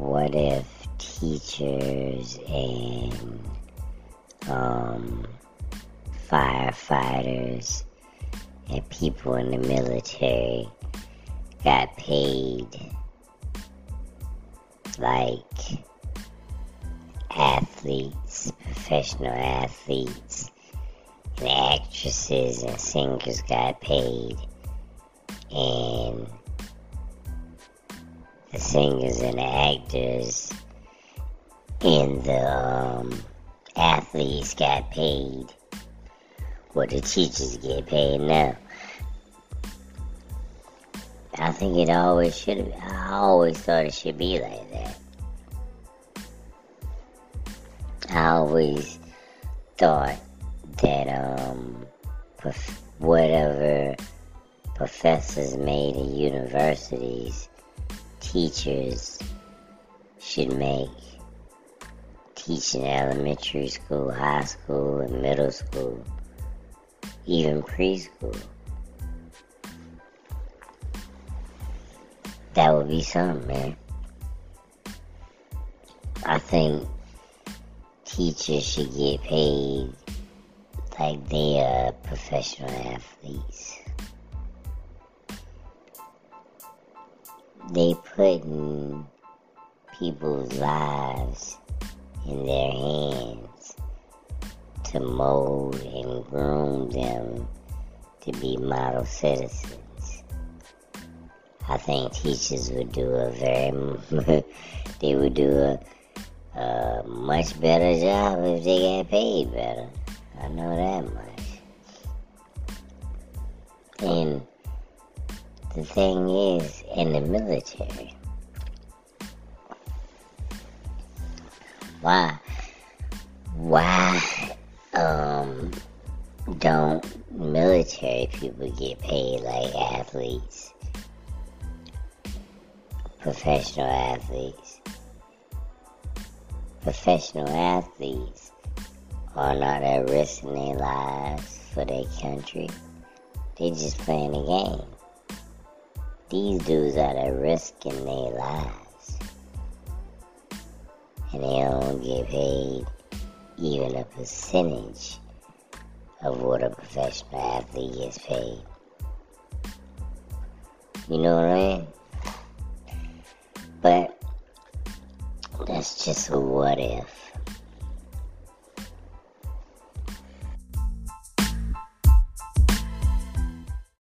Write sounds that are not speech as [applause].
what if teachers and um, firefighters and people in the military got paid like athletes, professional athletes, and actresses and singers got paid, and singers and the actors and the um, athletes got paid what the teachers get paid now. I think it always should have. I always thought it should be like that. I always thought that um, prof- whatever professors made at universities, teachers should make teaching elementary school, high school, and middle school, even preschool. That would be something, man. I think teachers should get paid like they are professional athletes. They putting people's lives in their hands to mold and groom them to be model citizens. I think teachers would do a very, [laughs] they would do a, a much better job if they got paid better. I know that much. The thing is, in the military, why? Why um don't military people get paid like athletes? Professional athletes. Professional athletes are not at risk in their lives for their country. They just playing the game these dudes are at risk in their lives and they don't get paid even a percentage of what a professional athlete gets paid. You know what I mean? But that's just a what if.